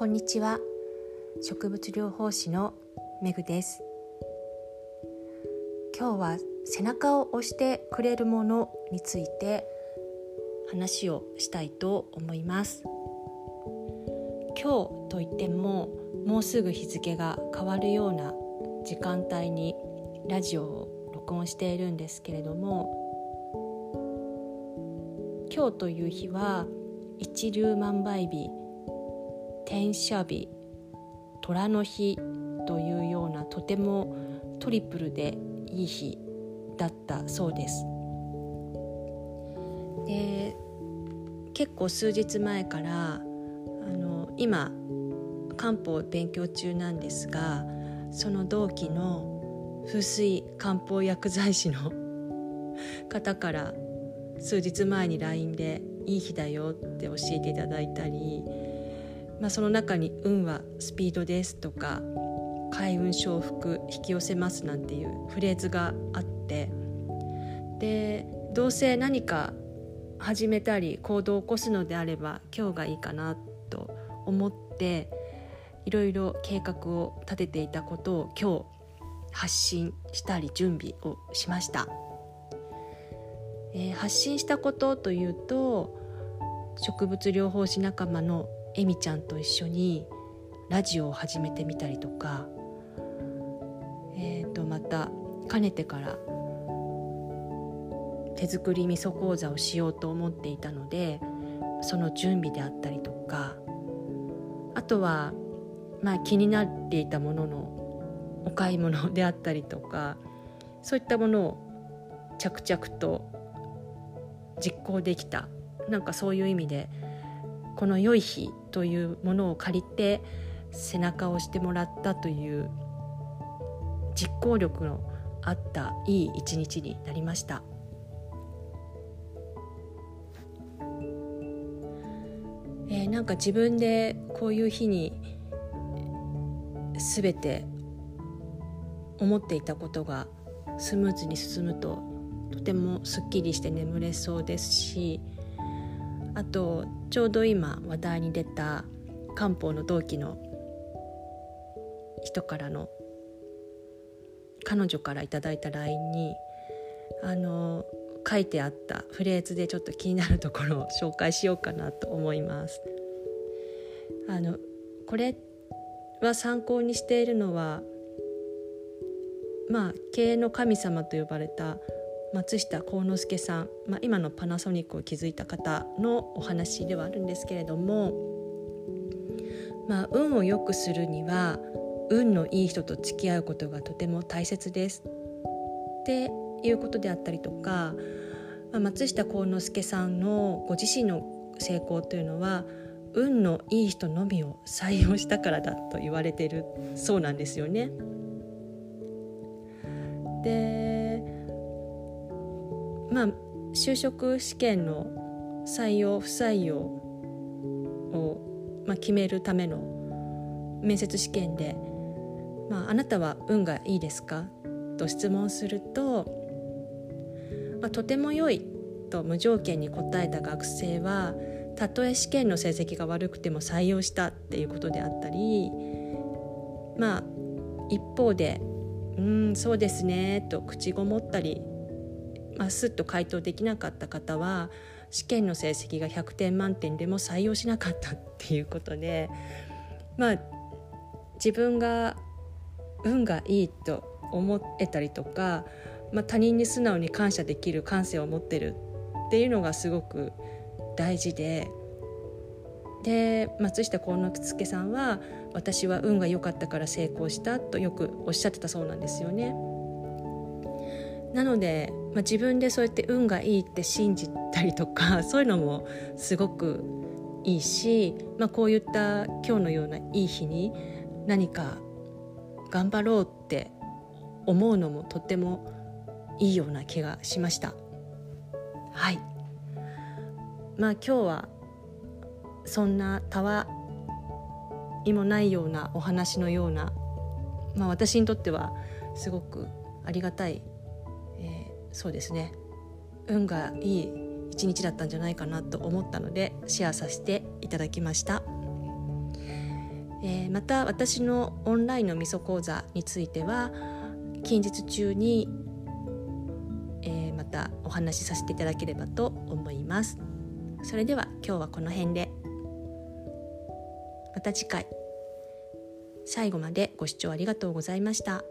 こんにちは。植物療法士のめぐです。今日は背中を押してくれるものについて話をしたいと思います。今日といってももうすぐ日付が変わるような時間帯にラジオを録音しているんですけれども今日という日は一粒万倍日天赦日虎の日というようなとてもトリプルでいい日だったそうです。で結構数日前からあの今漢方を勉強中なんですがその同期の風水漢方薬剤師の 方から数日前に LINE で「いい日だよ」って教えていただいたり、まあ、その中に「運はスピードです」とか「開運承服引き寄せます」なんていうフレーズがあってでどうせ何か始めたり行動を起こすのであれば今日がいいかなと思っていろいろ計画を立てていたことを今日発信したり準備をしました、えー、発信したことというと植物療法士仲間のエミちゃんと一緒にラジオを始めてみたりとか、えー、とまたかねてから手作り味噌講座をしようと思っていたのでその準備であったりとかあとはまあ、気になっていたもののお買い物であったりとかそういったものを着々と実行できたなんかそういう意味でこの「良い日」というものを借りて背中を押してもらったという実行力のあったいい一日になりました。えー、なんか自分でこういう日に全て思っていたことがスムーズに進むととてもすっきりして眠れそうですしあとちょうど今話題に出た漢方の同期の人からの彼女から頂いた LINE にあの書いてあったフレーズでちょっと気になるところを 紹介しようかなと思います。あのこれは参考にしているのはまあ経営の神様と呼ばれた松下幸之助さん、まあ、今のパナソニックを築いた方のお話ではあるんですけれども、まあ、運を良くするには運のいい人と付き合うことがとても大切ですっていうことであったりとか、まあ、松下幸之助さんのご自身の成功というのは運のいい人のみを採用したからだと言われているそうなんですよね。でまあ就職試験の採用不採用を、まあ、決めるための面接試験で「まあ、あなたは運がいいですか?」と質問すると「まあ、とても良い」と無条件に答えた学生はたとえ試験の成績が悪くても採用したっていうことであったりまあ一方で「うんそうですね」と口ごもったり、まあ、すっと回答できなかった方は試験の成績が100点満点でも採用しなかったっていうことでまあ自分が運がいいと思えたりとか、まあ、他人に素直に感謝できる感性を持ってるっていうのがすごく大事でで松下幸之助さんは「私は運が良かったから成功した」とよくおっしゃってたそうなんですよね。なので、まあ、自分でそうやって運がいいって信じたりとか そういうのもすごくいいし、まあ、こういった今日のようないい日に何か頑張ろうって思うのもとってもいいような気がしました。はいまあ今日はそんなたわいもないようなお話のような、まあ、私にとってはすごくありがたい、そうですね運がいい一日だったんじゃないかなと思ったのでシェアさせていただきました。えー、また私のオンラインの味噌講座については近日中に、えー、またお話しさせていただければと思いますそれでは今日はこの辺でまた次回最後までご視聴ありがとうございました。